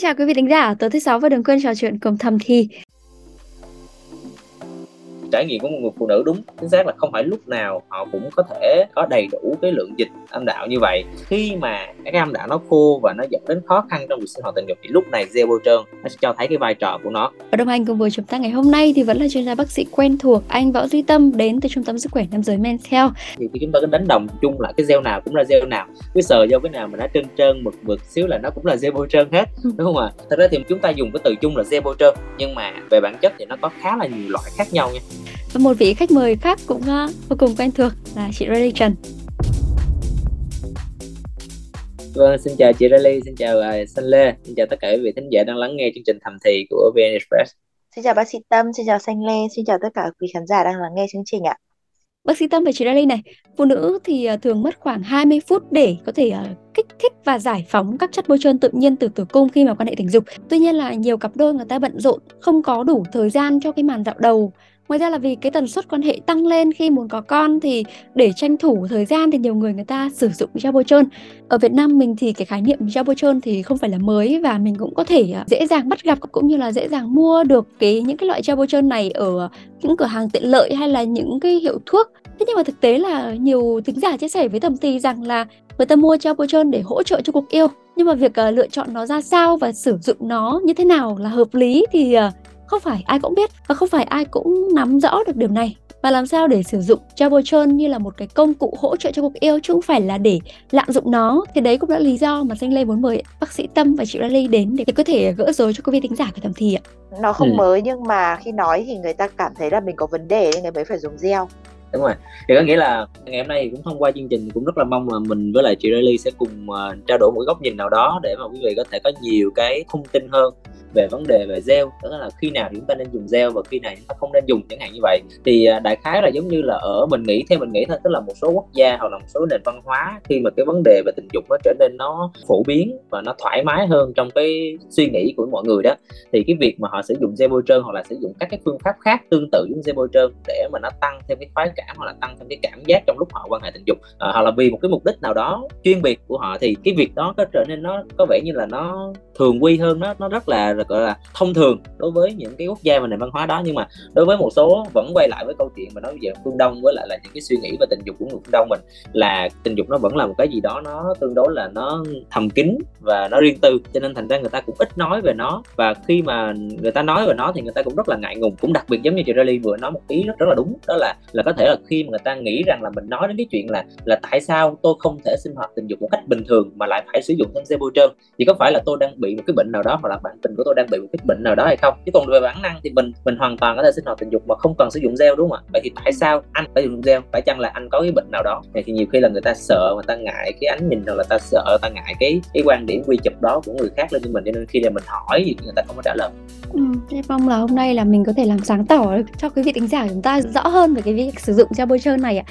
Xin chào quý vị thính giả, tối thứ sáu và đừng quên trò chuyện cùng Thầm Thi trải nghiệm của một người phụ nữ đúng chính xác là không phải lúc nào họ cũng có thể có đầy đủ cái lượng dịch âm đạo như vậy. Khi mà cái âm đạo nó khô và nó dẫn đến khó khăn trong việc sinh hoạt tình dục thì lúc này gel bôi trơn nó sẽ cho thấy cái vai trò của nó. Và đồng hành cùng với chúng ta ngày hôm nay thì vẫn là chuyên gia bác sĩ quen thuộc anh Võ Duy Tâm đến từ trung tâm sức khỏe nam giới Men Health thì khi chúng ta cứ đánh đồng chung là cái gel nào cũng là gel nào cứ sờ vô cái nào mà nó trơn trơn mực mực xíu là nó cũng là gel bôi trơn hết ừ. đúng không ạ? Thật ra thì chúng ta dùng cái từ chung là gel bôi trơn nhưng mà về bản chất thì nó có khá là nhiều loại khác nhau nha và một vị khách mời khác cũng uh, vô cùng quen thuộc là chị Riley Trần. Vâng, xin chào chị Riley, xin chào uh, Xanh Lê, xin chào tất cả quý vị thính giả đang lắng nghe chương trình thầm thì của VN Express. Xin chào bác sĩ Tâm, xin chào Xanh Lê, xin chào tất cả quý khán giả đang lắng nghe chương trình ạ. Bác sĩ Tâm và chị Riley này, phụ nữ thì uh, thường mất khoảng 20 phút để có thể uh, kích thích và giải phóng các chất bôi trơn tự nhiên từ tử cung khi mà quan hệ tình dục. Tuy nhiên là nhiều cặp đôi người ta bận rộn, không có đủ thời gian cho cái màn dạo đầu ngoài ra là vì cái tần suất quan hệ tăng lên khi muốn có con thì để tranh thủ thời gian thì nhiều người người ta sử dụng gel bôi trơn ở Việt Nam mình thì cái khái niệm gel bôi trơn thì không phải là mới và mình cũng có thể à, dễ dàng bắt gặp cũng như là dễ dàng mua được cái những cái loại gel bôi trơn này ở những cửa hàng tiện lợi hay là những cái hiệu thuốc. Thế nhưng mà thực tế là nhiều thính giả chia sẻ với thẩm tì rằng là người ta mua gel bôi trơn để hỗ trợ cho cuộc yêu. Nhưng mà việc uh, lựa chọn nó ra sao và sử dụng nó như thế nào là hợp lý thì uh, không phải ai cũng biết và không phải ai cũng nắm rõ được điều này. Và làm sao để sử dụng Jabotron như là một cái công cụ hỗ trợ cho cuộc yêu chứ không phải là để lạm dụng nó? Thì đấy cũng là lý do mà Danh Lê muốn mời bác sĩ Tâm và chị Riley đến để có thể gỡ rối cho quý vị thính giả của thẩm thì ạ. Nó không ừ. mới nhưng mà khi nói thì người ta cảm thấy là mình có vấn đề nên người mới phải dùng gel. Đúng rồi. Thì có nghĩa là ngày hôm nay thì cũng thông qua chương trình cũng rất là mong là mình với lại chị Riley sẽ cùng uh, trao đổi một góc nhìn nào đó để mà quý vị có thể có nhiều cái thông tin hơn về vấn đề về gel tức là khi nào chúng ta nên dùng gel và khi nào chúng ta không nên dùng chẳng hạn như vậy. Thì à, đại khái là giống như là ở mình nghĩ theo mình nghĩ thôi tức là một số quốc gia hoặc là một số nền văn hóa khi mà cái vấn đề về tình dục nó trở nên nó phổ biến và nó thoải mái hơn trong cái suy nghĩ của mọi người đó thì cái việc mà họ sử dụng gel bôi trơn hoặc là sử dụng các cái phương pháp khác tương tự với gel bôi trơn để mà nó tăng thêm cái khoái cảm hoặc là tăng thêm cái cảm giác trong lúc họ quan hệ tình dục à, hoặc là vì một cái mục đích nào đó chuyên biệt của họ thì cái việc đó có trở nên nó có vẻ như là nó thường quy hơn nó nó rất là gọi là, thông thường đối với những cái quốc gia và nền văn hóa đó. Nhưng mà đối với một số vẫn quay lại với câu chuyện mà nói về phương đông với lại là những cái suy nghĩ và tình dục của người phương đông mình, là tình dục nó vẫn là một cái gì đó nó tương đối là nó thầm kín và nó riêng tư. Cho nên thành ra người ta cũng ít nói về nó. Và khi mà người ta nói về nó thì người ta cũng rất là ngại ngùng. Cũng đặc biệt giống như chị Riley vừa nói một ý rất rất là đúng. Đó là là có thể là khi mà người ta nghĩ rằng là mình nói đến cái chuyện là là tại sao tôi không thể sinh hoạt tình dục một cách bình thường mà lại phải sử dụng thêm xe bôi trơn, thì có phải là tôi đang bị một cái bệnh nào đó hoặc là bạn tình của tôi đang bị một cái bệnh nào đó hay không. Chứ còn về bản năng thì mình mình hoàn toàn có thể sinh hoạt tình dục mà không cần sử dụng gel đúng không ạ? Vậy thì tại sao anh phải dùng gel? Phải chăng là anh có cái bệnh nào đó? Vậy thì nhiều khi là người ta sợ người ta ngại cái ánh nhìn hoặc là ta sợ người ta ngại cái cái quan điểm quy chụp đó của người khác lên cho mình. Cho nên khi là mình hỏi gì người ta không có trả lời. Ừ, mong là hôm nay là mình có thể làm sáng tỏ cho quý vị tính giả chúng ta rõ hơn về cái việc sử dụng gel bôi trơn này ạ.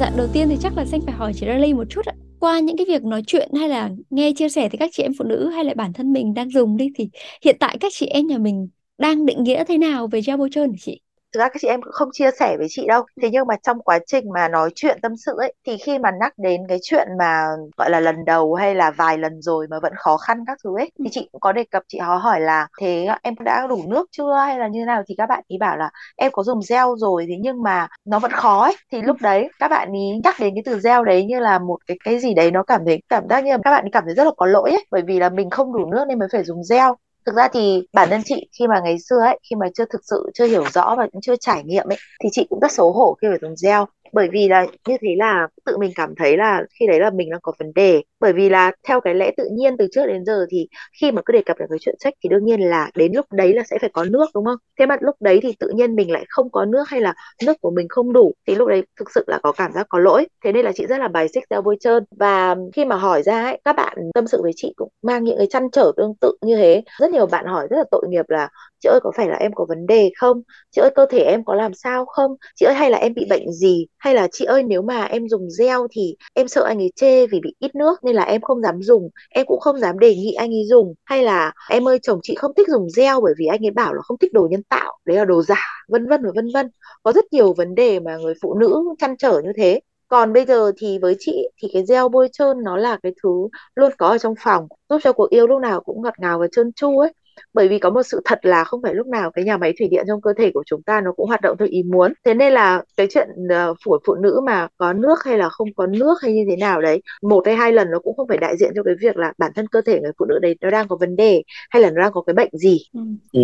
Dạ đầu tiên thì chắc là Xanh phải hỏi chị Riley một chút ạ. Qua những cái việc nói chuyện hay là nghe chia sẻ từ các chị em phụ nữ hay là bản thân mình đang dùng đi, thì hiện tại các chị em nhà mình đang định nghĩa thế nào về gel bôi trơn chị? Thực ra các chị em cũng không chia sẻ với chị đâu. Thế nhưng mà trong quá trình mà nói chuyện tâm sự ấy thì khi mà nhắc đến cái chuyện mà gọi là lần đầu hay là vài lần rồi mà vẫn khó khăn các thứ ấy thì chị cũng có đề cập chị họ hỏi là thế em đã đủ nước chưa? Hay là như nào? Thì các bạn ý bảo là em có dùng gel rồi thế nhưng mà nó vẫn khó ấy. Thì lúc đấy các bạn ý nhắc đến cái từ gel đấy như là một cái cái gì đấy nó cảm thấy cảm giác như là các bạn ý cảm thấy rất là có lỗi ấy. Bởi vì là mình không đủ nước nên mới phải dùng gel thực ra thì bản thân chị khi mà ngày xưa ấy, khi mà chưa thực sự, chưa hiểu rõ và cũng chưa trải nghiệm ấy, thì chị cũng rất xấu hổ khi phải dùng gel bởi vì là như thế là tự mình cảm thấy là khi đấy là mình đang có vấn đề. Bởi vì là theo cái lẽ tự nhiên từ trước đến giờ thì khi mà cứ đề cập đến cái chuyện sách thì đương nhiên là đến lúc đấy là sẽ phải có nước, đúng không? Thế mà lúc đấy thì tự nhiên mình lại không có nước hay là nước của mình không đủ thì lúc đấy thực sự là có cảm giác có lỗi. Thế nên là chị rất là bài xích ra vôi trơn. Và khi mà hỏi ra ấy, các bạn tâm sự với chị cũng mang những cái chăn trở tương tự như thế. Rất nhiều bạn hỏi rất là tội nghiệp là chị ơi, có phải là em có vấn đề không? Chị ơi, cơ thể em có làm sao không? Chị ơi, hay là em bị bệnh gì? Hay là chị ơi, nếu mà em dùng gel thì em sợ anh ấy chê vì bị ít nước nên là em không dám dùng. Em cũng không dám đề nghị anh ấy dùng. Hay là em ơi, chồng chị không thích dùng gel bởi vì anh ấy bảo là không thích đồ nhân tạo. Đấy là đồ giả, vân vân và vân vân. Có rất nhiều vấn đề mà người phụ nữ chăn trở như thế. Còn bây giờ thì với chị thì cái gel bôi trơn nó là cái thứ luôn có ở trong phòng, giúp cho cuộc yêu lúc nào cũng ngọt ngào và trơn tru ấy bởi vì có một sự thật là không phải lúc nào cái nhà máy thủy điện trong cơ thể của chúng ta nó cũng hoạt động theo ý muốn thế nên là cái chuyện uh, phổi phụ nữ mà có nước hay là không có nước hay như thế nào đấy một hay hai lần nó cũng không phải đại diện cho cái việc là bản thân cơ thể người phụ nữ đấy nó đang có vấn đề hay là nó đang có cái bệnh gì ừ. Ừ.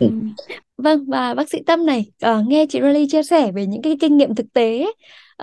ừ. vâng và bác sĩ tâm này uh, nghe chị Riley chia sẻ về những cái kinh nghiệm thực tế ấy,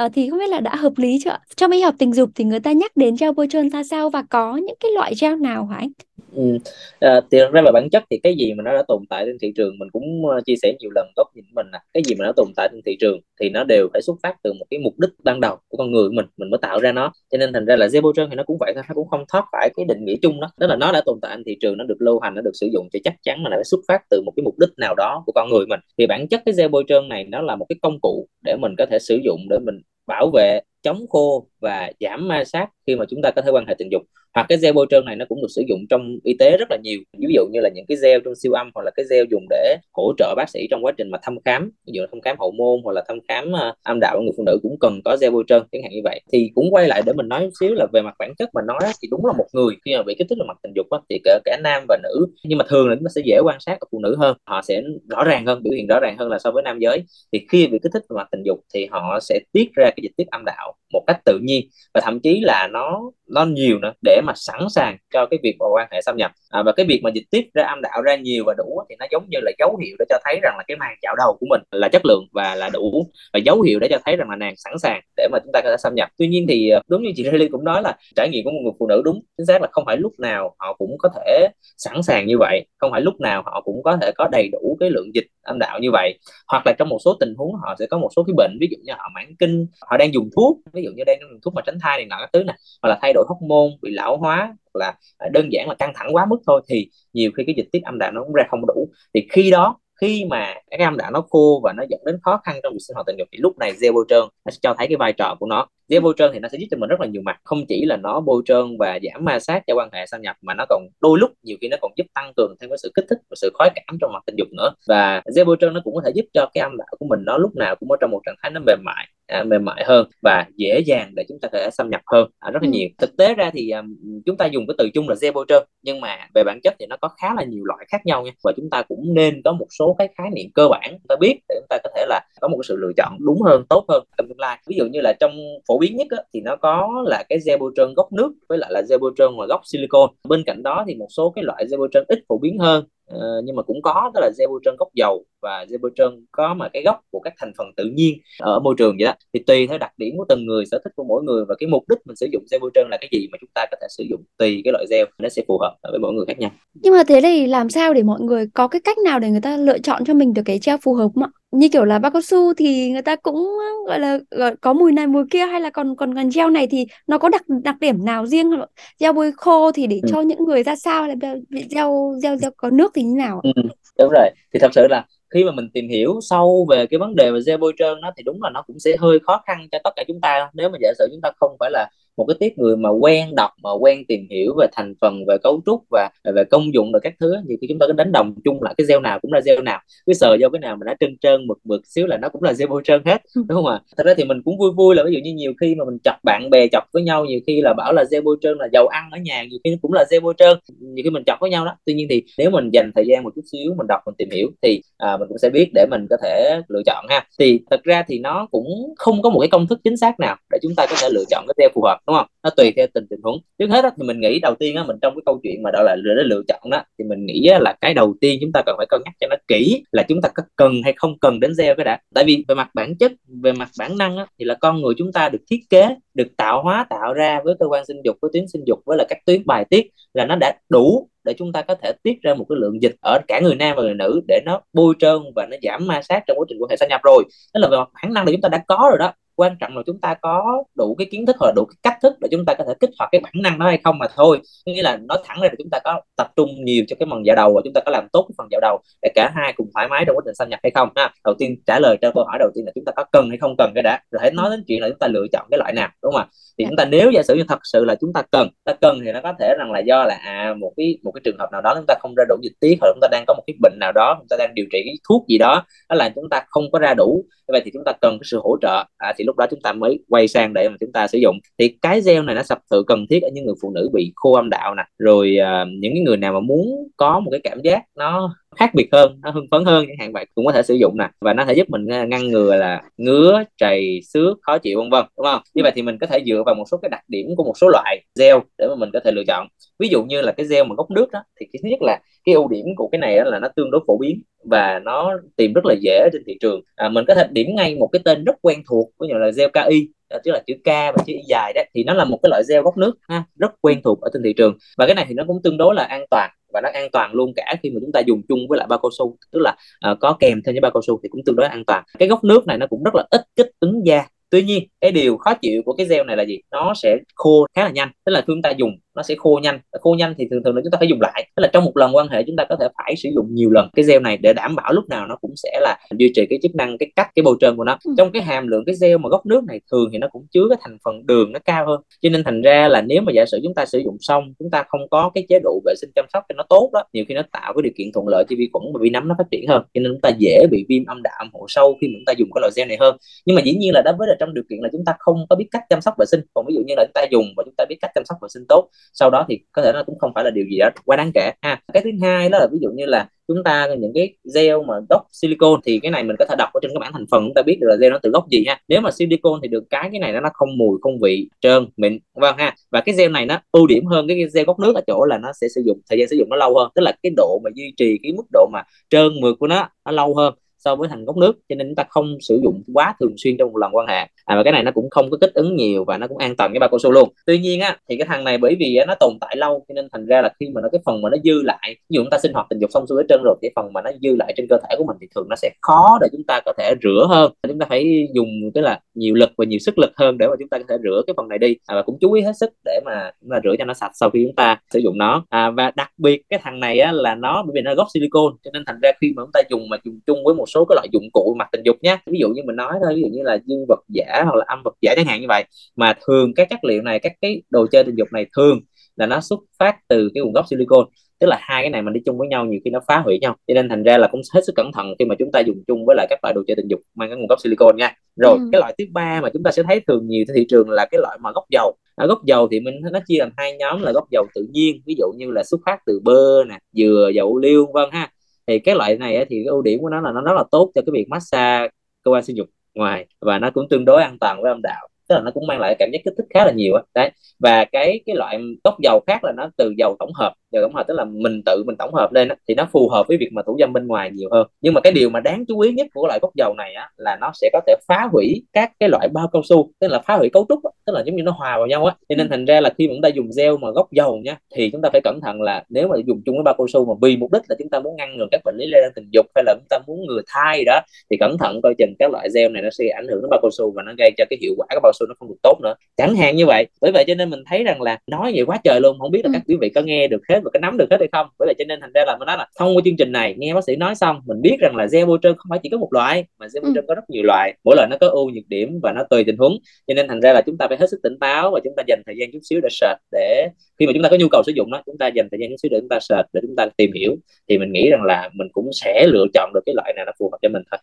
uh, thì không biết là đã hợp lý chưa trong y học tình dục thì người ta nhắc đến gel bôi trơn ra sao và có những cái loại gel nào hả anh Ừ. À, thì ra về bản chất thì cái gì mà nó đã tồn tại trên thị trường mình cũng ờ, chia sẻ nhiều lần góc nhìn mình là cái gì mà nó tồn tại trên thị trường thì nó đều phải xuất phát từ một cái mục đích ban đầu của con người của mình mình mới tạo ra nó. Cho nên thành ra là Zebotrơn thì nó cũng vậy thôi nó cũng không thoát khỏi cái định nghĩa chung đó. Tức là nó đã tồn tại trên thị trường nó được lưu hành nó được sử dụng thì chắc chắn là nó phải xuất phát từ một cái mục đích nào đó của con người mình. Thì bản chất cái Zebotrơn này nó là một cái công cụ để mình có thể sử dụng để mình bảo vệ chống khô và giảm ma sát khi mà chúng ta có thể quan hệ tình dục. Hoặc cái gel bôi trơn này nó cũng được sử dụng trong y tế rất là nhiều. Ví dụ như là những cái gel trong siêu âm hoặc là cái gel dùng để hỗ trợ bác sĩ trong quá trình mà thăm khám. Ví dụ thăm khám hậu môn hoặc là thăm khám ờ, âm đạo của người phụ nữ cũng cần có gel bôi trơn chẳng hạn như vậy. Thì cũng quay lại để mình nói một xíu là về mặt bản chất mà nói thì đúng là một người khi mà bị kích thích về mặt tình dục thì cả, cả nam và nữ. Nhưng mà thường là chúng ta sẽ dễ quan sát ở phụ nữ hơn. Họ sẽ rõ ràng hơn biểu hiện rõ ràng hơn là so với nam giới. Thì khi bị kích thích về mặt tình dục thì họ sẽ tiết ra cái dịch tiết âm đạo một cách tự nhiên và thậm chí là nó nó nhiều nữa để mà sẵn sàng cho cái việc mà quan hệ xâm nhập. À, và cái việc mà dịch tiết ra âm đạo ra nhiều và đủ thì nó giống như là dấu hiệu để cho thấy rằng là cái màng chạo đầu của mình là chất lượng và là đủ. Và dấu hiệu để cho thấy rằng là nàng sẵn sàng để mà chúng ta có thể xâm nhập. Tuy nhiên thì ờ, đúng như chị Lily cũng nói là trải nghiệm của một người phụ nữ đúng chính xác là không phải lúc nào họ cũng có thể sẵn sàng như vậy. Không phải lúc nào họ cũng có thể có đầy đủ cái lượng dịch âm đạo như vậy. Hoặc là trong một số tình huống họ sẽ có một số cái bệnh ví dụ như họ mãn kinh họ đang dùng thuốc ví dụ như đang dùng thuốc mà tránh thai này nọ, các thứ này hoặc là thay đổi hormone, bị lão hóa, hoặc là à, đơn giản là căng thẳng quá mức thôi, thì nhiều khi cái dịch tiết âm đạo nó cũng ra không đủ. Thì khi đó, khi mà cái âm đạo nó khô và nó dẫn đến khó khăn trong việc sinh hoạt tình dục thì lúc này gel bôi trơn nó sẽ cho thấy cái vai trò của nó gel bôi trơn thì nó sẽ giúp cho mình rất là nhiều mặt. Không chỉ là nó bôi trơn và giảm ma sát cho quan hệ xâm nhập mà nó còn đôi lúc nhiều khi nó còn giúp tăng cường thêm cái sự kích thích và sự khoái cảm trong mặt tình dục nữa. Và gel bôi trơn nó cũng có thể giúp cho cái âm đạo của mình nó lúc nào cũng ở trong một trạng thái nó mềm mại à, mềm mại hơn và dễ dàng để chúng ta có thể xâm nhập hơn à, rất là ừ. nhiều. Thực tế ra thì um, chúng ta dùng cái từ chung là gel bôi trơn nhưng mà về bản chất thì nó có khá là nhiều loại khác nhau nha. Và chúng ta cũng nên có một số cái khái niệm cơ bản chúng ta biết để chúng ta có thể là có một sự lựa chọn đúng hơn tốt hơn trong tương lai. Ví dụ như là trong phổ biến nhất á, thì nó có là cái gel gốc nước với lại là gel mà gốc silicon. Bên cạnh đó thì một số cái loại gel ít phổ biến hơn. Ờ, nhưng mà cũng có đó là gel bôi trơn gốc dầu và gel bôi trơn có mà cái gốc của các thành phần tự nhiên ở môi trường vậy đó. Thì tùy theo đặc điểm của từng người sở thích của mỗi người và cái mục đích mình sử dụng gel bôi trơn là cái gì mà chúng ta có thể sử dụng tùy cái loại gel nó sẽ phù hợp với mỗi người khác nhau. Nhưng mà thế thì làm sao để mọi người có cái cách nào để người ta lựa chọn cho mình được cái gel phù hợp không ạ? Như kiểu là bao cao su thì người ta cũng gọi là gọi, có mùi này mùi kia hay là còn còn còn gel này thì nó có đặc đặc điểm nào riêng gel bôi khô thì để ừ. cho những người ra sao là gel gel gel có nước tính nào ừ, đúng rồi thì thật sự là khi mà mình tìm hiểu sâu về cái vấn đề về gel bôi trơn nó thì đúng là nó cũng sẽ hơi khó khăn cho tất cả chúng ta. Nếu mà giả sử chúng ta không phải là một cái tiếp người mà quen đọc mà quen tìm hiểu về thành phần về cấu trúc và về công dụng rồi các thứ nhiều khi chúng ta cứ đánh đồng chung lại cái gel nào cũng là gel nào. Cứ sờ vô cái nào mà nó trơn trơn mực mực xíu là nó cũng là gel bôi trơn hết ừ. đúng không ạ? Thật ra thì mình cũng vui vui là ví dụ như nhiều khi mà mình chọc bạn bè chọc với nhau nhiều khi là bảo là gel bôi trơn là dầu ăn ở nhà nhiều khi cũng là gel bôi trơn nhiều khi mình chọc với nhau đó. Tuy nhiên thì nếu mình dành thời gian một chút xíu mình đọc mình tìm hiểu thì à, mình cũng sẽ biết để mình có thể lựa chọn ha. Thì thật ra thì nó cũng không có một cái công thức chính xác nào để chúng ta có thể lựa chọn cái gel phù hợp đúng không? Nó tùy theo tình tình huống. Trước hết đó, thì mình nghĩ đầu tiên á mình trong cái câu chuyện mà đó là để lựa chọn đó thì mình nghĩ là cái đầu tiên chúng ta cần phải cân nhắc cho nó kỹ là chúng ta có cần hay không cần đến gel cái đã. Tại vì về mặt bản chất về mặt bản năng á, thì là con người chúng ta được thiết kế được tạo hóa tạo ra với cơ quan sinh dục với tuyến sinh dục với là các tuyến bài tiết là nó đã đủ để chúng ta có thể tiết ra một cái lượng dịch ở cả người nam và người nữ để nó bôi trơn và nó giảm ma sát trong quá trình quan hệ xâm nhập rồi. Đó là về mặt bản năng là chúng ta đã có rồi đó quan trọng là chúng ta có đủ cái kiến thức hoặc là đủ cái cách thức để chúng ta có thể kích hoạt cái bản năng đó hay không mà thôi nghĩa là nói thẳng ra là chúng ta có tập trung nhiều cho cái phần dạo đầu và chúng ta có làm tốt cái phần dạo đầu để cả hai cùng thoải mái trong quá trình xâm nhập hay không ha đầu tiên trả lời cho câu hỏi đầu tiên là chúng ta có cần hay không cần cái đã rồi hãy nói đến chuyện là chúng ta lựa chọn cái loại nào đúng không ạ thì dạ. chúng ta nếu giả sử như thật sự là chúng ta cần ta cần thì nó có thể rằng là do là à một cái một cái trường hợp nào đó chúng ta không ra đủ dịch tiết hoặc chúng ta đang có một cái bệnh nào đó chúng ta đang điều trị cái thuốc gì đó đó là chúng ta không có ra đủ như vậy thì chúng ta cần cái sự hỗ trợ à, thì lúc đó chúng ta mới quay sang để mà chúng ta sử dụng. Thì cái gel này nó thật sự cần thiết ở những người phụ nữ bị khô âm đạo nè. Rồi uh, những cái người nào mà muốn có một cái cảm giác nó khác biệt hơn nó hưng phấn hơn chẳng hạn vậy cũng có thể sử dụng nè. Và nó thể giúp mình ờ, ngăn ngừa là ngứa trầy xước khó chịu vân vân đúng không? Như vậy thì mình có thể dựa vào một số cái đặc điểm của một số loại gel để mà mình có thể lựa chọn. Ví dụ như là cái gel mà gốc nước đó thì cái thứ nhất là cái ưu điểm của cái này là nó tương đối phổ biến và nó tìm rất là dễ trên thị trường. À, mình có thể điểm ngay một cái tên rất quen thuộc ví dụ là gel KI tức là chữ K và chữ Y dài đấy thì nó là một cái loại gel gốc nước ha, rất quen thuộc ở trên thị trường. Và cái này thì nó cũng tương đối là an toàn và nó an toàn luôn cả khi mà chúng ta dùng chung với lại bao cao su. Tức là uh, có kèm thêm với bao cao su thì cũng tương đối an toàn. Cái gốc nước này nó cũng rất là ít kích ứng da. Tuy nhiên cái điều khó chịu của cái gel này là gì? Nó sẽ khô khá là nhanh tức là khi chúng ta dùng nó sẽ khô nhanh. Khô nhanh thì thường thường là chúng ta phải dùng lại. Tức là trong một lần quan hệ chúng ta có thể phải sử dụng nhiều lần cái gel này để đảm bảo lúc nào nó cũng sẽ là duy trì cái chức năng cái cắt cái bôi trơn của nó. Ừ. trong cái hàm lượng cái gel mà gốc nước này thường thì nó cũng chứa cái thành phần đường nó cao hơn. Cho nên thành ra là nếu mà giả sử chúng ta sử dụng xong chúng ta không có cái chế độ vệ sinh chăm sóc cho nó tốt đó nhiều khi nó tạo cái điều kiện thuận lợi cho vi khuẩn và vi nấm nó phát triển hơn. Cho nên chúng ta dễ bị viêm âm đạo âm hộ sâu khi mà chúng ta dùng cái loại gel này hơn. Nhưng mà dĩ nhiên là đối với là trong điều kiện là chúng ta không có biết cách chăm sóc vệ sinh. Còn ví dụ như là chúng ta dùng và chúng ta biết cách chăm sóc vệ sinh tốt sau đó thì có thể nó cũng không phải là điều gì đó quá đáng kể. Ha, cái thứ hai đó là ví dụ như là chúng ta, những cái gel mà gốc silicon thì cái này mình có thể đọc ở trên các bảng thành phần, chúng ta biết được là gel nó từ gốc gì ha. Nếu mà silicon thì được cái cái này nó không mùi, không vị, trơn, mịn vâng ha. Và cái gel này nó ưu điểm hơn cái gel gốc nước ở chỗ là nó sẽ sử dụng, thời gian sử dụng nó lâu hơn, tức là cái độ mà duy trì, cái mức độ mà trơn mượt của nó nó lâu hơn so với thành gốc nước cho nên chúng ta không sử dụng quá thường xuyên trong một lần quan hệ. À, và cái này nó cũng không có kích ứng nhiều và nó cũng an toàn với ba cao su luôn. Tuy nhiên á thì cái thằng này bởi vì á, nó tồn tại lâu cho nên thành ra là khi mà nó cái phần mà nó dư lại ví dụ chúng ta sinh hoạt tình dục xong xuôi hết trơn rồi cái phần mà nó dư lại trên cơ thể của mình thì thường nó sẽ khó để chúng ta có thể rửa hơn. Chúng ta phải dùng cái là nhiều lực và nhiều sức lực hơn để mà chúng ta có thể rửa cái phần này đi. À, và cũng chú ý hết sức để mà chúng ta rửa cho nó sạch sau khi chúng ta sử dụng nó. À, và đặc biệt cái thằng này á, là nó bởi vì nó gốc silicon cho nên thành ra khi mà chúng ta dùng mà dùng chung với một số cái loại dụng cụ mặt tình dục nhé ví dụ như mình nói thôi ví dụ như là dương vật giả hoặc là âm vật giả chẳng hạn như vậy. Mà thường các chất liệu này các cái đồ chơi tình dục này thường là nó xuất phát từ cái nguồn gốc silicon tức là hai cái này mình đi chung với nhau nhiều khi nó phá hủy nhau. Cho nên thành ra là cũng hết sức cẩn thận khi mà chúng ta dùng chung với lại các loại đồ chơi tình dục mang cái nguồn gốc silicon nha. Rồi ừ. cái loại thứ ba mà chúng ta sẽ thấy thường nhiều trên thị trường là cái loại mà gốc dầu. À, gốc dầu thì mình nó chia làm hai nhóm là gốc dầu tự nhiên ví dụ như là xuất phát từ bơ nè dừa dầu liêu vân ha thì cái loại này thì cái ưu điểm của nó là nó rất là tốt cho cái việc massage cơ quan sinh dục ngoài và nó cũng tương đối an toàn với âm đạo. Tức là nó cũng mang lại cảm giác kích thích khá là nhiều á. Đấy. Và cái cái loại gốc dầu khác là nó từ dầu tổng hợp dầu tổng hợp tức là mình tự mình tổng hợp lên á, thì nó phù hợp với việc mà thủ dâm bên ngoài nhiều hơn. Nhưng mà cái điều mà đáng chú ý nhất của loại gốc dầu này á là nó sẽ có thể phá hủy các cái loại bao cao su tức là phá hủy cấu trúc á, tức là giống như nó hòa vào nhau á. Cho nên thành ra là khi mà chúng ta dùng gel mà gốc dầu nha thì chúng ta phải cẩn thận là nếu mà dùng chung với bao cao su mà vì mục đích là chúng ta muốn ngăn ngừa các bệnh lý lây lan tình dục hay là chúng ta muốn ngừa thai đó thì cẩn thận coi chừng các loại gel này nó sẽ ảnh hưởng đến bao cao su và nó gây cho cái hiệu quả của bao su nó không được tốt nữa. Chẳng hạn như vậy. Bởi vậy cho nên mình thấy rằng là nói vậy quá trời luôn không biết là các quý vị có nghe được hết và có nắm được hết hay không? Bởi vậy cho nên thành ra là mình nói là thông qua chương trình này nghe bác sĩ nói xong mình biết rằng là gel bôi trơn không phải chỉ có một loại mà gel bôi trơn có rất nhiều loại. Mỗi loại nó có ưu nhược điểm và nó tùy tình huống. Cho nên thành ra là chúng ta phải hết sức tỉnh táo và chúng ta dành thời gian chút xíu để search để khi mà chúng ta có nhu cầu sử dụng nó chúng ta dành thời gian chút xíu để chúng ta search để chúng ta tìm hiểu. Thì mình nghĩ rằng là mình cũng sẽ lựa chọn được cái loại nào nó phù hợp cho mình thôi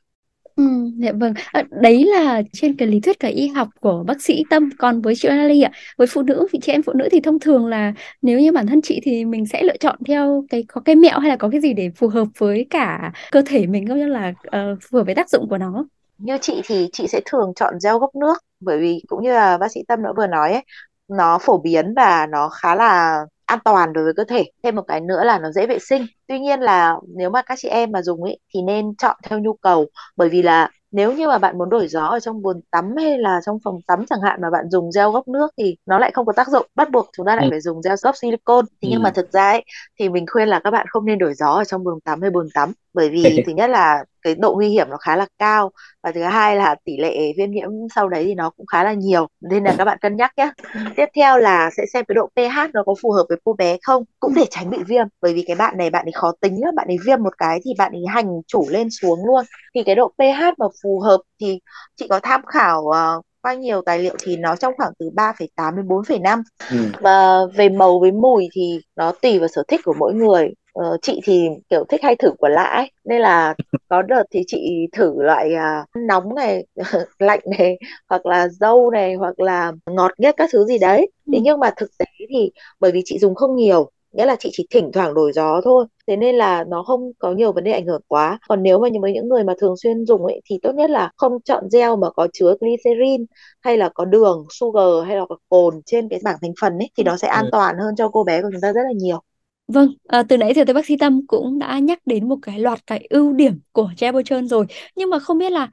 Ừ, dạ vâng. À, đấy là trên cái lý thuyết cả y học của bác sĩ Tâm. Còn với chị Anali ạ, với phụ nữ, vị chị em phụ nữ thì thông thường là nếu như bản thân chị thì mình sẽ lựa chọn theo cái có cái mẹo hay là có cái gì để phù hợp với cả cơ thể mình cũng như là uh, phù hợp với tác dụng của nó. Như chị thì chị sẽ thường chọn gel gốc nước bởi vì cũng như là bác sĩ Tâm đã vừa nói ấy, nó phổ biến và nó khá là an toàn đối với cơ thể. Thêm một cái nữa là nó dễ vệ sinh. Tuy nhiên là nếu mà các chị em mà dùng ấy thì nên chọn theo nhu cầu. Bởi vì là nếu như mà bạn muốn đổi gió ở trong bồn tắm hay là trong phòng tắm chẳng hạn mà bạn dùng gel gốc nước thì nó lại không có tác dụng. Bắt buộc chúng ta lại ừ. phải dùng gel gốc silicone. Thì ừ. nhưng mà thực ra ấy, thì mình khuyên là các bạn không nên đổi gió ở trong bồn tắm hay bồn tắm bởi vì thứ nhất là cái độ nguy hiểm nó khá là cao và thứ hai là tỷ lệ viêm nhiễm sau đấy thì nó cũng khá là nhiều. Nên là các bạn cân nhắc nhé tiếp theo là sẽ xem cái độ pH nó có phù hợp với cô bé không? Cũng để tránh bị viêm bởi vì cái bạn này bạn ấy khó tính lắm. Bạn ấy viêm một cái thì bạn ấy hành chủ lên xuống luôn. Thì cái độ pH mà phù hợp thì chị có tham khảo uh, qua nhiều tài liệu thì nó trong khoảng từ 3,8 đến 4,5 ừ. và về màu với mùi thì nó tùy vào sở thích của mỗi người uh, chị thì kiểu thích hay thử quả lạ ấy nên là có đợt thì chị thử loại uh, nóng này lạnh này hoặc là dâu này hoặc là ngọt nhất các thứ gì đấy thế ừ. nhưng mà thực tế thì bởi vì chị dùng không nhiều nghĩa là chị chỉ thỉnh thoảng đổi gió thôi thế nên là nó không có nhiều vấn đề ảnh hưởng quá còn nếu mà với những người mà thường xuyên dùng ấy thì tốt nhất là không chọn gel mà có chứa glycerin hay là có đường sugar hay là có cồn trên cái bảng thành phần ấy thì nó sẽ an ừ. toàn hơn cho cô bé của chúng ta rất là nhiều Vâng, à, từ nãy giờ tới bác sĩ Tâm cũng đã nhắc đến một cái loạt cái ưu điểm của gel rồi. Nhưng mà không biết là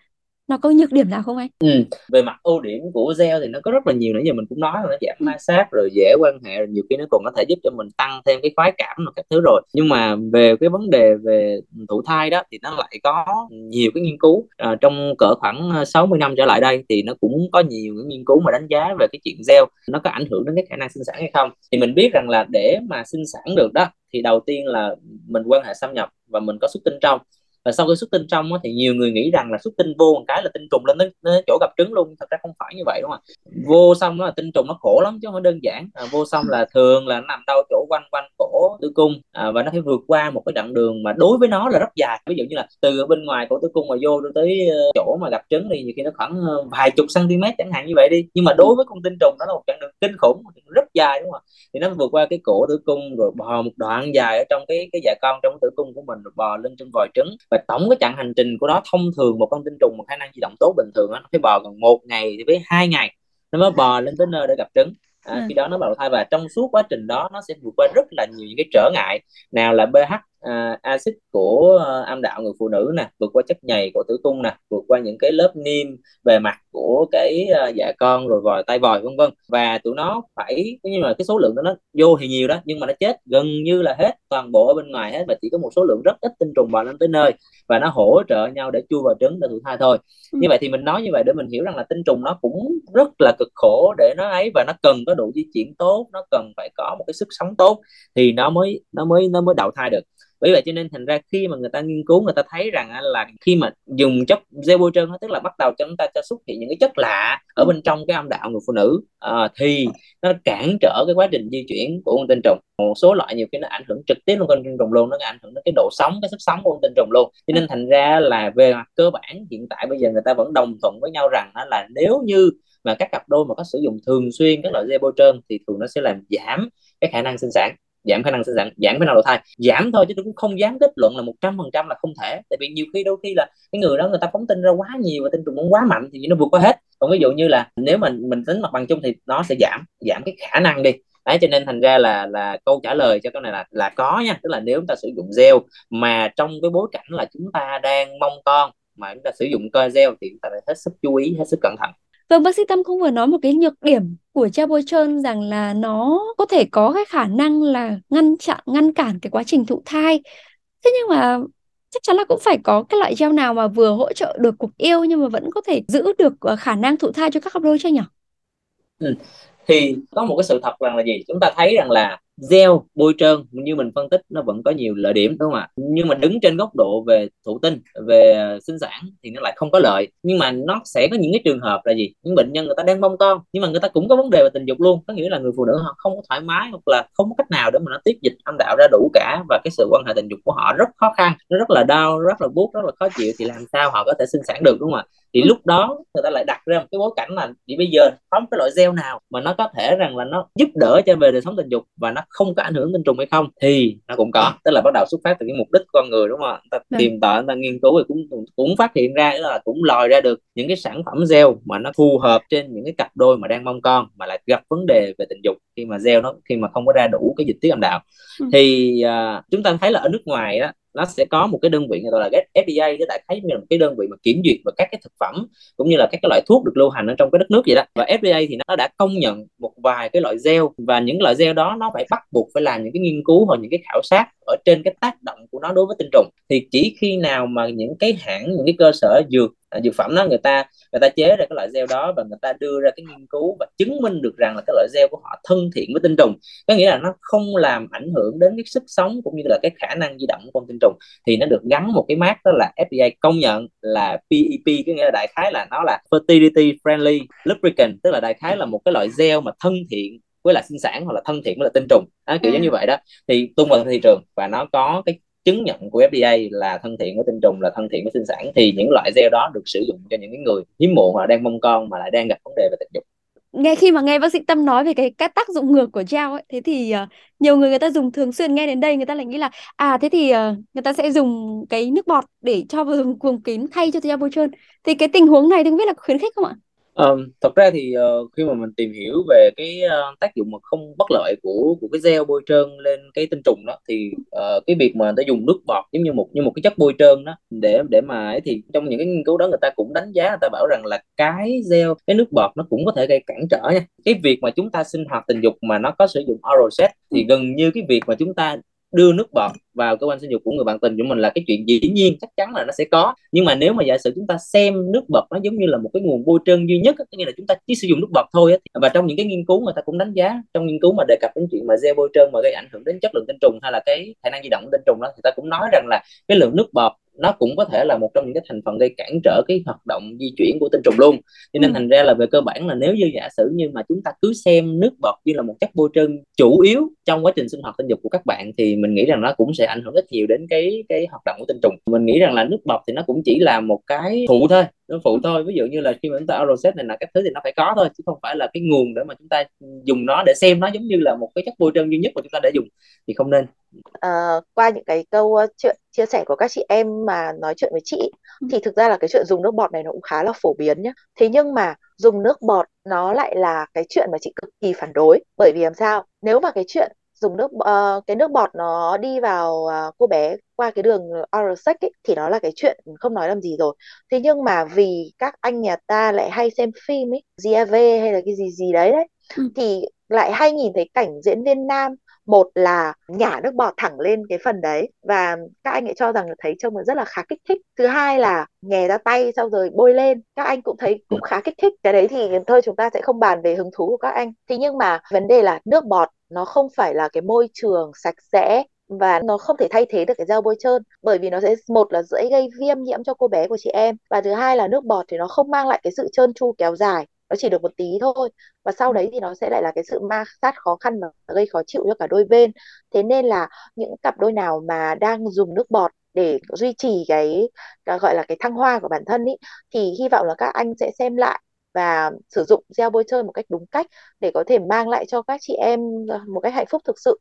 nó có nhược điểm nào không anh? Ừ. Về mặt ưu điểm của gel thì nó có rất là nhiều nãy giờ mình cũng nói là nó giảm ma sát rồi dễ quan hệ rồi nhiều khi nó còn có thể giúp cho mình tăng thêm cái khoái cảm và các thứ rồi nhưng mà về cái vấn đề về thụ thai đó thì nó lại có nhiều cái nghiên cứu à, trong cỡ khoảng ờ, 60 năm trở lại đây thì nó cũng có nhiều cái nghiên cứu mà đánh giá về cái chuyện gel nó có ảnh hưởng đến cái khả năng sinh sản hay không thì mình biết rằng là để mà sinh sản được đó thì đầu tiên là mình quan hệ xâm nhập và mình có xuất tinh trong và sau khi xuất tinh trong á, thì nhiều người nghĩ rằng là xuất tinh vô một cái là tinh trùng lên đến, đến chỗ gặp trứng luôn. Thật ra không phải như vậy đúng không ạ. Vô xong đó là tinh trùng nó khổ lắm chứ không phải đơn giản. À, vô xong là thường là nó nằm đâu chỗ quanh quanh cổ tử cung. À, và nó phải vượt qua một cái đoạn đường mà đối với nó là rất dài. Ví dụ như là từ bên ngoài cổ tử cung mà vô tới ờ, chỗ mà gặp trứng thì nhiều khi nó khoảng ờ, vài chục cm chẳng hạn như vậy đi. Nhưng mà đối với con tinh trùng nó là một đoạn đường kinh khủng rất dài đúng không ạ? Thì nó vượt qua cái cổ tử cung rồi bò một đoạn dài ở trong cái cái dạ con trong tử cung của mình rồi bò lên trên vòi trứng và tổng cái chặng hành trình của nó thông thường một con tinh trùng một khả năng di động tốt bình thường nó phải bò gần một ngày với hai ngày nó mới bò lên tới nơi để gặp trứng à, ừ. khi đó nó bào thai và trong suốt quá trình đó nó sẽ vượt qua rất là nhiều những cái trở ngại nào là pH à, axit của uh, âm đạo người phụ nữ nè vượt qua chất nhầy của tử cung nè vượt qua những cái lớp niêm bề mặt của cái uh, dạ con rồi vòi tay vòi vân vân. Và tụi nó phải nhưng mà cái số lượng đó nó vô thì nhiều đó nhưng mà nó chết gần như là hết toàn bộ ở bên ngoài hết và chỉ có một số lượng rất ít tinh trùng bò lên tới nơi. Và nó hỗ trợ nhau để chui vào trứng để thụ thai thôi. Ừ. như vậy thì mình nói như vậy để mình hiểu rằng là tinh trùng nó cũng rất là cực khổ để nó ấy và nó cần có độ di chuyển tốt nó cần phải có một cái sức sống tốt thì nó mới nó mới nó mới đậu thai được bởi vậy cho nên thành ra khi mà người ta nghiên cứu người ta thấy rằng là khi mà dùng chất gel bôi trơn tức là bắt đầu cho chúng ta cho xuất hiện những cái chất lạ ở bên trong cái âm đạo người phụ nữ à, thì nó cản trở cái quá trình di chuyển của con tinh trùng. Một số loại nhiều khi nó ảnh hưởng trực tiếp luôn con tinh trùng luôn nó ảnh hưởng đến cái độ sống cái sức sống của con tinh trùng luôn. Cho nên thành ra là về mặt cơ bản hiện tại bây giờ người ta vẫn đồng thuận với nhau rằng đó là nếu như mà các cặp đôi mà có sử dụng thường xuyên các loại gel bôi trơn thì thường nó sẽ làm giảm cái khả năng sinh sản giảm khả năng sinh sản giảm khả năng đầu thai. Giảm thôi chứ tôi cũng không dám kết luận là một trăm phần trăm là không thể. Tại vì nhiều khi đôi khi là cái người đó người ta phóng tinh ra quá nhiều và tinh trùng nó quá mạnh thì nó vượt qua hết. Còn ví dụ như là nếu mà mình tính mặt bằng chung thì nó sẽ giảm giảm cái khả năng đi. Đấy, cho nên thành ra là là câu trả lời cho cái này là là có nha. Tức là nếu chúng ta sử dụng gel mà trong cái bối cảnh là chúng ta đang mong con mà chúng ta sử dụng cơ gel thì chúng ta phải hết sức chú ý, hết sức cẩn thận. Vâng, bác sĩ Tâm cũng vừa nói một cái nhược điểm của treo bôi trơn rằng là nó có thể có cái khả năng là ngăn chặn, ngăn cản cái quá trình thụ thai. Thế nhưng mà chắc chắn là cũng phải có cái loại gel nào mà vừa hỗ trợ được cuộc yêu nhưng mà vẫn có thể giữ được ờ, khả năng thụ thai cho các cặp đôi chứ nhỉ? Ừ. Thì có một cái sự thật rằng là gì? Chúng ta thấy rằng là gel bôi trơn, như mình phân tích nó vẫn có nhiều lợi điểm, đúng không ạ? Nhưng mà đứng trên góc độ về thụ tinh, về sinh sản thì nó lại không có lợi. Nhưng mà nó sẽ có những cái trường hợp là gì? Những bệnh nhân người ta đang mong con nhưng mà người ta cũng có vấn đề về tình dục luôn. Có nghĩa là người phụ nữ họ không có thoải mái hoặc là không có cách nào để mà nó tiết dịch âm đạo ra đủ cả. Và cái sự quan hệ tình dục của họ rất khó khăn, nó rất là đau, rất là buốt, rất là khó chịu. Thì làm sao họ có thể sinh sản được, đúng không ạ? Thì lúc đó người ta lại đặt ra một cái bối cảnh là thì bây giờ có một cái loại gel nào mà nó có thể rằng là nó giúp đỡ cho về đời sống tình dục và nó không có ảnh hưởng tinh trùng hay không? Thì nó cũng có. Tức là bắt đầu xuất phát từ cái mục đích con người đúng không ta ừ. tìm tòi ta nghiên cứu thì cũng cũng phát hiện ra là cũng lòi ra được những cái sản phẩm gel mà nó phù hợp trên những cái cặp đôi mà đang mong con mà lại gặp vấn đề về tình dục khi mà gel nó khi mà không có ra đủ cái dịch tiết âm đạo. Ừ. thì uh, chúng ta thấy là ở nước ngoài á nó sẽ có một cái đơn vị người ta gọi là FDA cái đại khái như là một cái đơn vị mà kiểm duyệt và các cái thực phẩm cũng như là các cái loại thuốc được lưu hành ở trong cái đất nước vậy đó. Và FDA thì nó đã công nhận một vài cái loại gel và những loại gel đó nó phải bắt buộc phải làm những cái nghiên cứu hoặc những cái khảo sát ở trên cái tác động của nó đối với tinh trùng. Thì chỉ khi nào mà những cái hãng, những cái cơ sở dược à, dược phẩm đó người ta người ta chế ra cái loại gel đó và người ta đưa ra cái nghiên cứu và chứng minh được rằng là cái loại gel của họ thân thiện với tinh trùng, có nghĩa là nó không làm ảnh hưởng đến cái sức sống cũng như là cái khả năng di động của con tinh trùng, thì nó được gắn một cái mác đó là FDA công nhận là PEP có nghĩa là đại khái là nó là fertility friendly lubricant, tức là đại khái là một cái loại gel mà thân thiện với là sinh sản hoặc là thân thiện với là tinh trùng. Đó, kiểu giống như vậy đó. Thì tung vào thị trường và nó có cái chứng nhận của FDA là thân thiện với tinh trùng là thân thiện với sinh sản. Thì những loại gel đó được sử dụng cho những cái người hiếm muộn hoặc đang mong con mà lại đang gặp vấn đề về tình dục. Nghe khi mà nghe bác sĩ Tâm nói về cái các tác dụng ngược của gel ấy thế thì uh, nhiều người người ta dùng thường xuyên nghe đến đây người ta lại nghĩ là à thế thì uh, người ta sẽ dùng cái nước bọt để cho vào vùng kín thay cho gel bôi trơn. Thì cái tình huống này thì không biết là khuyến khích không ạ? Um, thật ra thì uh, khi mà mình tìm hiểu về cái uh, tác dụng mà không bất lợi của của cái gel bôi trơn lên cái tinh trùng đó thì uh, cái việc mà người ta dùng nước bọt giống như một như một cái chất bôi trơn đó để để mà ấy thì trong những cái nghiên cứu đó người ta cũng đánh giá người ta bảo rằng là cái gel cái nước bọt nó cũng có thể gây cản trở nha. Cái việc mà chúng ta sinh hoạt tình dục mà nó có sử dụng oral sex thì gần như cái việc mà chúng ta đưa nước bọt vào cơ quan sinh dục của người bạn tình của mình là cái chuyện dĩ nhiên, chắc chắn là nó sẽ có. Nhưng mà nếu mà giả sử chúng ta xem nước bọt nó giống như là một cái nguồn bôi trơn duy nhất có nghĩa là chúng ta chỉ sử dụng nước bọt thôi và trong những cái nghiên cứu người ta cũng đánh giá, trong nghiên cứu mà đề cập đến chuyện mà gel bôi trơn mà gây ảnh hưởng đến chất lượng tinh trùng hay là cái khả năng di động của tinh trùng đó, thì ta cũng nói rằng là cái lượng nước bọt nó cũng có thể là một trong những cái thành phần gây cản trở cái hoạt động di chuyển của tinh trùng luôn cho nên ừ. thành ra là về cơ bản là nếu như giả sử như mà chúng ta cứ xem nước bọt như là một chất bôi trơn chủ yếu trong quá trình sinh hoạt tinh dục của các bạn thì mình nghĩ rằng nó cũng sẽ ảnh hưởng rất nhiều đến cái cái hoạt động của tinh trùng mình nghĩ rằng là nước bọt thì nó cũng chỉ là một cái phụ thôi nó phụ thôi ví dụ như là khi mà chúng ta sex này là các thứ thì nó phải có thôi chứ không phải là cái nguồn để mà chúng ta dùng nó để xem nó giống như là một cái chất bôi trơn duy nhất mà chúng ta để dùng thì không nên. À, qua những cái câu chuyện chia sẻ của các chị em mà nói chuyện với chị ừ. thì thực ra là cái chuyện dùng nước bọt này nó cũng khá là phổ biến nhá. Thế nhưng mà dùng nước bọt nó lại là cái chuyện mà chị cực kỳ phản đối. Bởi vì làm sao? Nếu mà cái chuyện dùng nước uh, cái nước bọt nó đi vào uh, cô bé qua cái đường oral sex ấy, thì nó là cái chuyện không nói làm gì rồi. Thế nhưng mà vì các anh nhà ta lại hay xem phim ấy GAV hay là cái gì gì đấy đấy ừ. thì lại hay nhìn thấy cảnh diễn viên nam một là nhả nước bọt thẳng lên cái phần đấy và các anh ấy cho rằng thấy trông nó rất là khá kích thích. Thứ hai là nhè ra tay sau rồi bôi lên các anh cũng thấy cũng khá kích thích. Cái đấy thì thôi chúng ta sẽ không bàn về hứng thú của các anh. Thế nhưng mà vấn đề là nước bọt nó không phải là cái môi trường sạch sẽ và nó không thể thay thế được cái gel bôi trơn bởi vì nó sẽ một là dễ gây viêm nhiễm cho cô bé của chị em và thứ hai là nước bọt thì nó không mang lại cái sự trơn tru kéo dài nó chỉ được một tí thôi và sau đấy thì nó sẽ lại là cái sự ma sát khó khăn và gây khó chịu cho cả đôi bên. Thế nên là những cặp đôi nào mà đang dùng nước bọt để duy trì cái, cái gọi là cái thăng hoa của bản thân ý thì hy vọng là các anh sẽ xem lại và sử dụng gel bôi trơn một cách đúng cách để có thể mang lại cho các chị em ờ, một cách hạnh phúc thực sự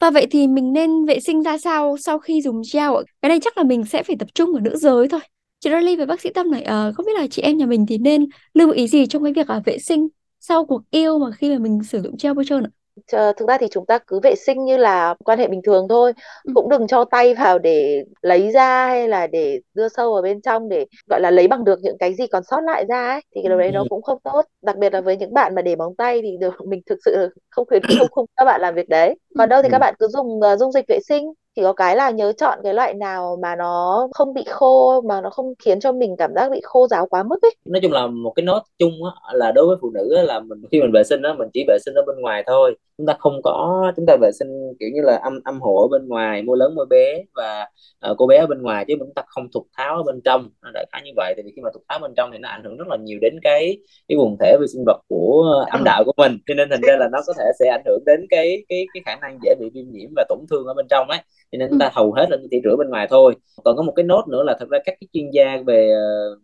và vậy thì mình nên vệ sinh ra sao sau khi dùng gel Cái này chắc là mình sẽ phải tập trung ở nữ giới thôi. Chị Riley và bác sĩ Tâm này, uh, không biết là chị em nhà mình thì nên lưu ý gì trong cái việc uh, vệ sinh sau cuộc yêu mà khi mà mình sử dụng gel bôi trơn ạ? Thực ra thì chúng ta cứ vệ sinh như là quan hệ bình thường thôi. Ừ. cũng đừng cho tay vào để lấy ra hay là để đưa sâu vào bên trong để gọi là lấy bằng được những cái gì còn sót lại ra ấy thì cái điều đấy nó ừ. cũng không tốt. Đặc biệt là với những bạn mà để móng tay thì được mình thực sự không khuyến khích không, không các bạn làm việc đấy. Còn đâu thì các bạn cứ dùng uh, dung dịch vệ sinh chỉ có cái là nhớ chọn cái loại nào mà nó không bị khô mà nó không khiến cho mình cảm giác bị khô ráo quá mức ấy. Nói chung là một cái nốt chung á, là đối với phụ nữ á, là mình khi mình vệ sinh đó mình chỉ vệ sinh ở bên ngoài thôi. Chúng ta không có chúng ta vệ sinh kiểu như là âm âm hộ ở bên ngoài môi lớn môi bé và uh, cô bé ở bên ngoài chứ chúng ta không thục tháo ở bên trong. Đại khái như vậy thì khi mà thục tháo bên trong thì nó ảnh hưởng rất là nhiều đến cái cái quần thể vi sinh vật của âm đạo của mình. Cho nên thành ra là nó có thể sẽ ảnh hưởng đến cái cái cái khả năng dễ bị viêm nhiễm và tổn thương ở bên trong ấy cho nên chúng ta hầu hết là chỉ rửa bên ngoài thôi. Còn có một cái nốt nữa là thật ra các cái chuyên gia về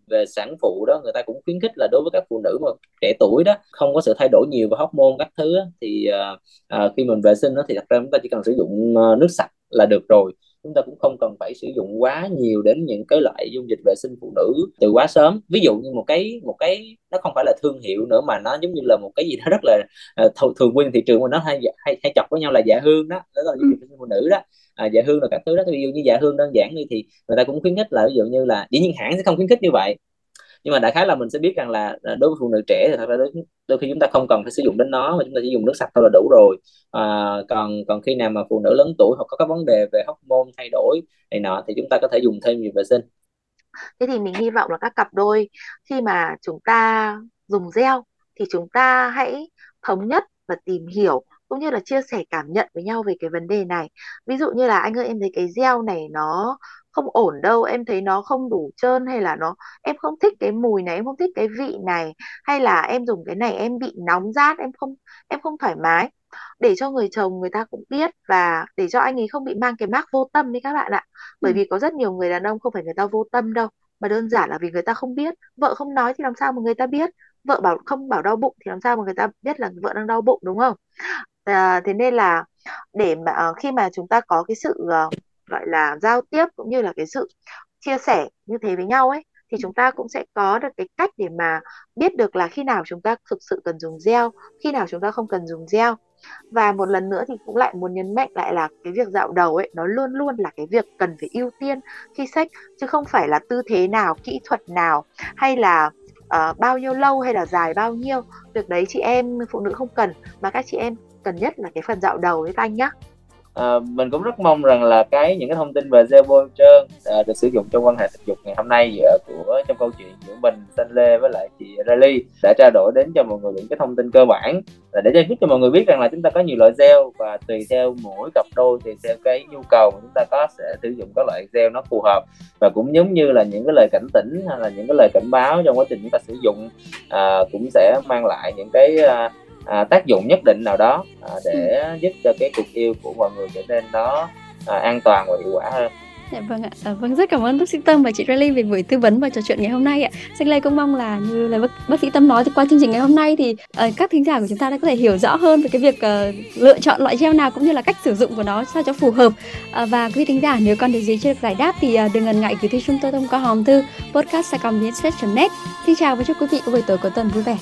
về sản phụ đó người ta cũng khuyến khích là đối với các phụ nữ mà trẻ tuổi đó không có sự thay đổi nhiều về hormone các thứ đó, thì uh, khi mình vệ sinh đó thì thật ra chúng ta chỉ cần sử dụng uh, nước sạch là được rồi chúng ta cũng không cần phải sử dụng quá nhiều đến những cái loại dung dịch vệ sinh phụ nữ từ quá sớm. Ví dụ như một cái một cái nó không phải là thương hiệu nữa mà nó giống như là một cái gì đó rất là uh, thường quyên thị trường mà nó hay hay hay chọc với nhau là dạ hương đó đó là dung dịch vệ sinh phụ nữ đó. À, dạ hương là các thứ đó. Ví dụ như dạ hương đơn giản đi thì người ta cũng khuyến khích là ví dụ như là dĩ nhiên hãng sẽ không khuyến khích như vậy nhưng mà đại khái là mình sẽ biết rằng là à, đối với phụ nữ trẻ thì thật ra đôi, đôi khi chúng ta không cần phải sử dụng đến nó mà chúng ta chỉ dùng nước sạch thôi là đủ rồi. À, còn còn khi nào mà phụ nữ lớn tuổi hoặc có các vấn đề về hormone thay đổi này nọ thì chúng ta có thể dùng thêm nhiều vệ sinh. Thế thì mình hy vọng là các cặp đôi khi mà chúng ta dùng gel thì chúng ta hãy thống nhất và tìm hiểu cũng như là chia sẻ cảm nhận với nhau về cái vấn đề này. Ví dụ như là anh ơi em thấy cái gel này nó không ổn đâu em thấy nó không đủ trơn hay là nó em không thích cái mùi này em không thích cái vị này hay là em dùng cái này em bị nóng rát em không em không thoải mái. Để cho người chồng người ta cũng biết và để cho anh ấy không bị mang cái mác vô tâm đấy các bạn ạ. Bởi ừ. vì có rất nhiều người đàn ông không phải người ta vô tâm đâu mà đơn giản là vì người ta không biết. Vợ không nói thì làm sao mà người ta biết? Vợ bảo không bảo đau bụng thì làm sao mà người ta biết là vợ đang đau bụng đúng không? À, thế nên là để mà ờ, khi mà chúng ta có cái sự uh, gọi là giao tiếp cũng như là cái sự chia sẻ như thế với nhau ấy thì chúng ta cũng sẽ có được cái cách để mà biết được là khi nào chúng ta thực sự cần dùng gel khi nào chúng ta không cần dùng gel. Và một lần nữa thì cũng lại muốn nhấn mạnh lại là cái việc dạo đầu ấy nó luôn luôn là cái việc cần phải ưu tiên khi sách chứ không phải là tư thế nào kỹ thuật nào hay là uh, bao nhiêu lâu hay là dài bao nhiêu. Việc đấy chị em phụ nữ không cần mà các chị em cần nhất là cái phần dạo đầu với các anh nhá à, mình cũng rất mong rằng là cái những cái thông tin về gel trơn à, được sử dụng trong quan hệ tình dục ngày hôm nay giữa của trong câu chuyện giữa mình Thanh Lê với lại chị Riley đã trao đổi đến cho mọi người những cái thông tin cơ bản. Là để cho giúp cho mọi người biết rằng là chúng ta có nhiều loại gel và tùy theo mỗi cặp đôi thì theo cái nhu cầu chúng ta có sẽ sử dụng các loại gel nó phù hợp. Và cũng giống như là những cái lời cảnh tỉnh hay là những cái lời cảnh báo trong quá trình chúng ta sử dụng à, cũng sẽ mang lại những cái à, à, tác dụng nhất định nào đó à, để ừ. giúp cho cái cuộc yêu của mọi người trở nên nó à, an toàn và hiệu quả hơn Dạ vâng ạ, à, vâng rất cảm ơn bác sĩ Tâm và chị Riley về buổi tư vấn và trò chuyện ngày hôm nay ạ. Xanh Lê cũng mong là như là bác, bác sĩ Tâm nói thì qua chương trình ngày hôm nay thì uh, các thính giả của chúng ta đã có thể hiểu rõ hơn về cái việc uh, lựa chọn loại gel nào cũng như là cách sử dụng của nó sao cho phù hợp. Uh, và quý thính giả nếu còn điều gì chưa được giải đáp thì uh, đừng ngần ngại gửi thư chúng tôi thông qua hòm thư podcast net Xin chào và chúc quý vị có buổi tối cuối tuần vui vẻ.